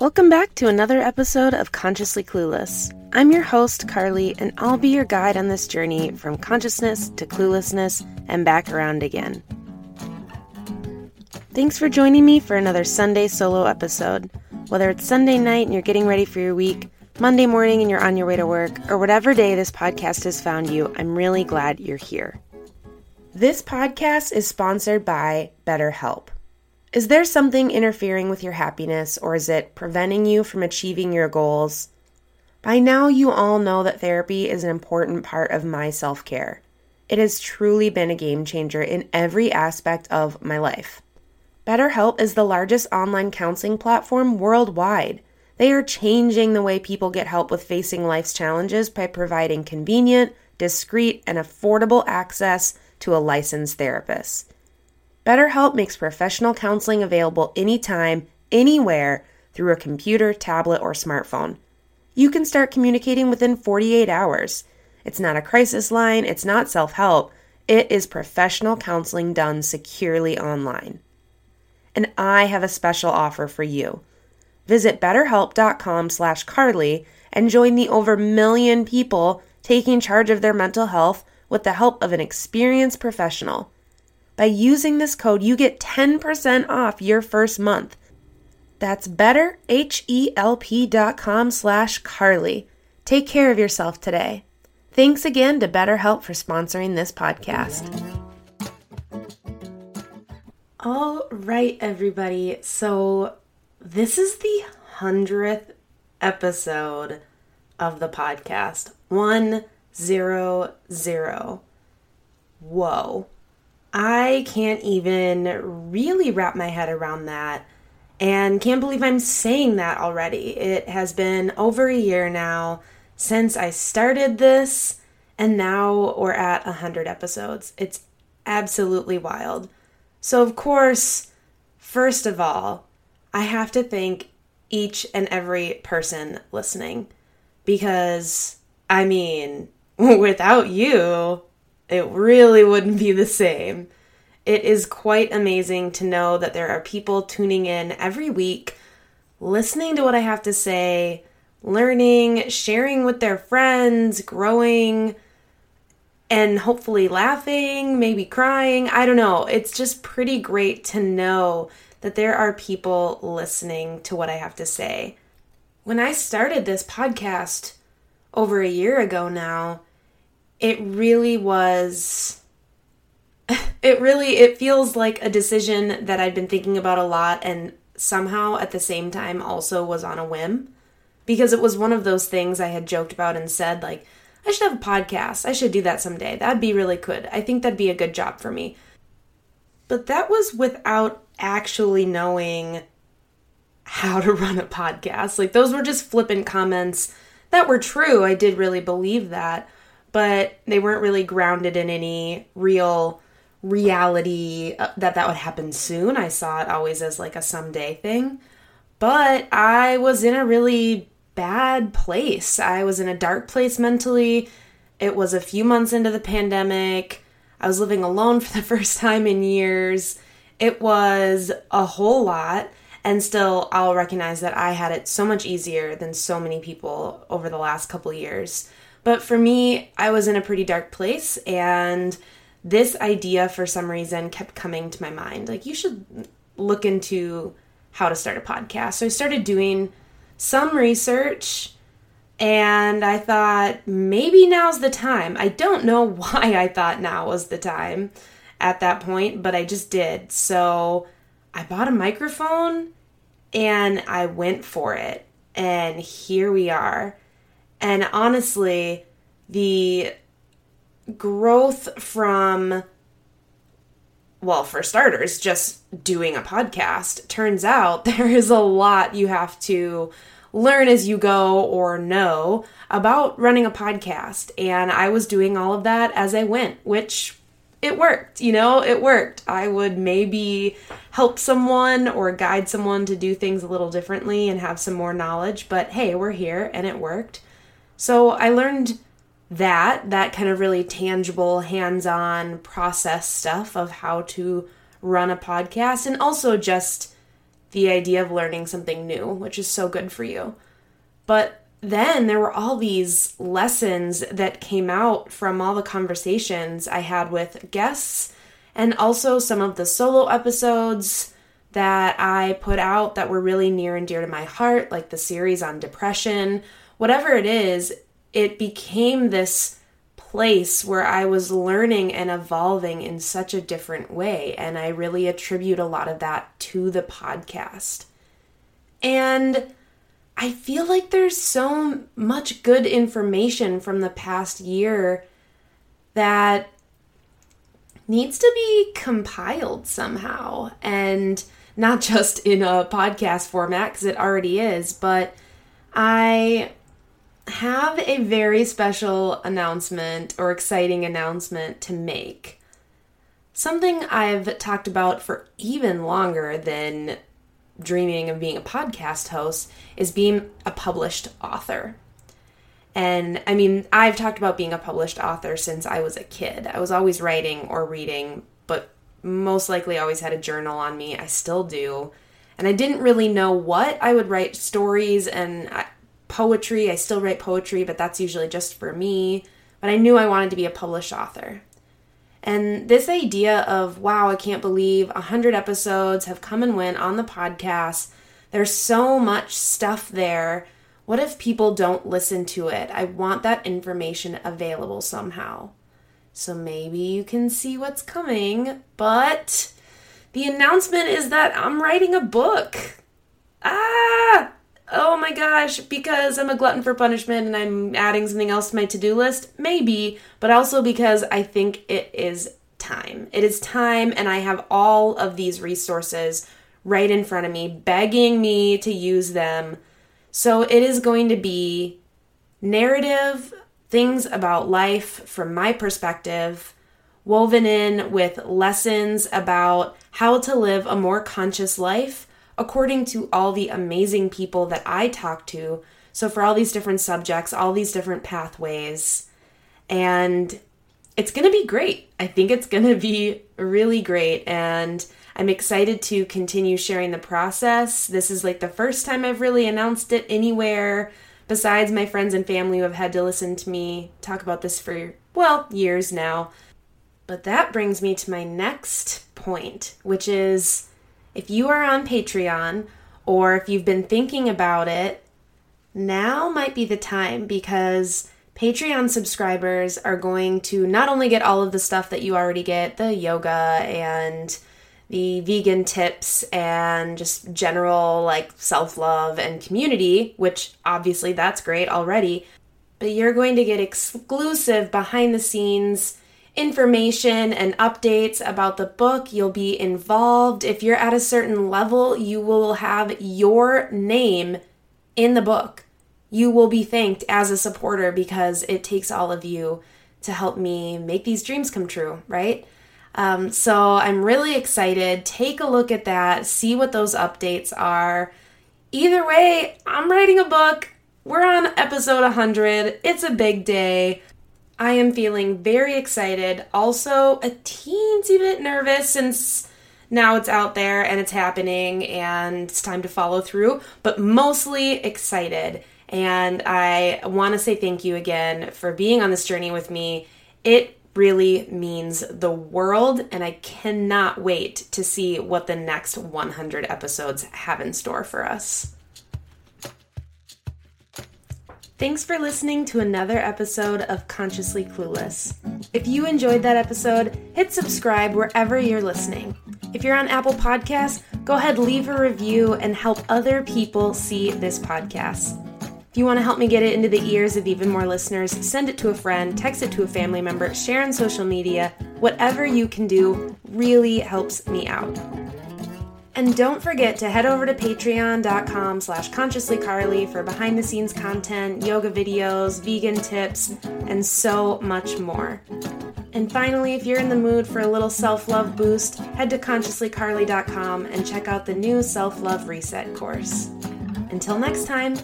Welcome back to another episode of Consciously Clueless. I'm your host, Carly, and I'll be your guide on this journey from consciousness to cluelessness and back around again. Thanks for joining me for another Sunday solo episode. Whether it's Sunday night and you're getting ready for your week, Monday morning and you're on your way to work, or whatever day this podcast has found you, I'm really glad you're here. This podcast is sponsored by BetterHelp. Is there something interfering with your happiness or is it preventing you from achieving your goals? By now, you all know that therapy is an important part of my self care. It has truly been a game changer in every aspect of my life. BetterHelp is the largest online counseling platform worldwide. They are changing the way people get help with facing life's challenges by providing convenient, discreet, and affordable access to a licensed therapist. BetterHelp makes professional counseling available anytime, anywhere through a computer, tablet, or smartphone. You can start communicating within 48 hours. It's not a crisis line, it's not self help, it is professional counseling done securely online. And I have a special offer for you. Visit betterhelp.com slash Carly and join the over million people taking charge of their mental health with the help of an experienced professional. By using this code, you get 10% off your first month. That's betterhelp.com slash Carly. Take care of yourself today. Thanks again to BetterHelp for sponsoring this podcast. All right, everybody. So, this is the 100th episode of the podcast. 100. Whoa. I can't even really wrap my head around that and can't believe I'm saying that already. It has been over a year now since I started this, and now we're at 100 episodes. It's absolutely wild. So, of course, first of all, I have to thank each and every person listening because, I mean, without you, it really wouldn't be the same. It is quite amazing to know that there are people tuning in every week, listening to what I have to say, learning, sharing with their friends, growing, and hopefully laughing, maybe crying. I don't know. It's just pretty great to know that there are people listening to what I have to say. When I started this podcast over a year ago now, it really was it really it feels like a decision that I'd been thinking about a lot and somehow at the same time also was on a whim because it was one of those things I had joked about and said like I should have a podcast. I should do that someday. That'd be really good. I think that'd be a good job for me. But that was without actually knowing how to run a podcast. Like those were just flippant comments that were true. I did really believe that but they weren't really grounded in any real reality uh, that that would happen soon. I saw it always as like a someday thing. But I was in a really bad place. I was in a dark place mentally. It was a few months into the pandemic. I was living alone for the first time in years. It was a whole lot. And still, I'll recognize that I had it so much easier than so many people over the last couple years. But for me, I was in a pretty dark place and this idea for some reason kept coming to my mind. Like you should look into how to start a podcast. So I started doing some research and I thought maybe now's the time. I don't know why I thought now was the time at that point, but I just did. So I bought a microphone and I went for it. And here we are. And honestly, the growth from well, for starters, just doing a podcast, turns out there is a lot you have to learn as you go or know about running a podcast. And I was doing all of that as I went, which it worked, you know, it worked. I would maybe help someone or guide someone to do things a little differently and have some more knowledge, but hey, we're here and it worked. So I learned that, that kind of really tangible, hands on process stuff of how to run a podcast and also just the idea of learning something new, which is so good for you. But then there were all these lessons that came out from all the conversations I had with guests and also some of the solo episodes that I put out that were really near and dear to my heart, like the series on depression. Whatever it is, it became this place where I was learning and evolving in such a different way. And I really attribute a lot of that to the podcast. And I feel like there's so much good information from the past year that needs to be compiled somehow and not just in a podcast format because it already is, but I have a very special announcement or exciting announcement to make. Something I've talked about for even longer than dreaming of being a podcast host is being a published author. And I mean, I've talked about being a published author since I was a kid. I was always writing or reading, but most likely always had a journal on me. I still do. And I didn't really know what I would write stories and poetry. I still write poetry, but that's usually just for me. But I knew I wanted to be a published author. And this idea of, wow, I can't believe 100 episodes have come and went on the podcast. There's so much stuff there. What if people don't listen to it? I want that information available somehow. So maybe you can see what's coming, but the announcement is that I'm writing a book. Ah! My gosh, because I'm a glutton for punishment and I'm adding something else to my to do list? Maybe, but also because I think it is time. It is time, and I have all of these resources right in front of me, begging me to use them. So it is going to be narrative, things about life from my perspective, woven in with lessons about how to live a more conscious life according to all the amazing people that I talk to. So, for all these different subjects, all these different pathways, and it's going to be great. I think it's going to be really great. And I'm excited to continue sharing the process. This is like the first time I've really announced it anywhere besides my friends and family who have had to listen to me talk about this for, well, years now. But that brings me to my next point, which is if you are on Patreon or if you've been thinking about it, now might be the time because Patreon subscribers are going to not only get all of the stuff that you already get the yoga and the vegan tips and just general like self love and community, which obviously that's great already, but you're going to get exclusive behind the scenes information and updates about the book. You'll be involved. If you're at a certain level, you will have your name in the book. You will be thanked as a supporter because it takes all of you to help me make these dreams come true, right? Um, so I'm really excited. Take a look at that, see what those updates are. Either way, I'm writing a book. We're on episode 100. It's a big day. I am feeling very excited, also a teensy bit nervous since now it's out there and it's happening and it's time to follow through, but mostly excited. And I want to say thank you again for being on this journey with me. It really means the world, and I cannot wait to see what the next 100 episodes have in store for us. Thanks for listening to another episode of Consciously Clueless. If you enjoyed that episode, hit subscribe wherever you're listening. If you're on Apple Podcasts, go ahead, leave a review, and help other people see this podcast. If you want to help me get it into the ears of even more listeners, send it to a friend, text it to a family member, share on social media. Whatever you can do really helps me out. And don't forget to head over to patreon.com slash consciouslycarly for behind the scenes content, yoga videos, vegan tips, and so much more. And finally, if you're in the mood for a little self love boost, head to consciouslycarly.com and check out the new self love reset course. Until next time.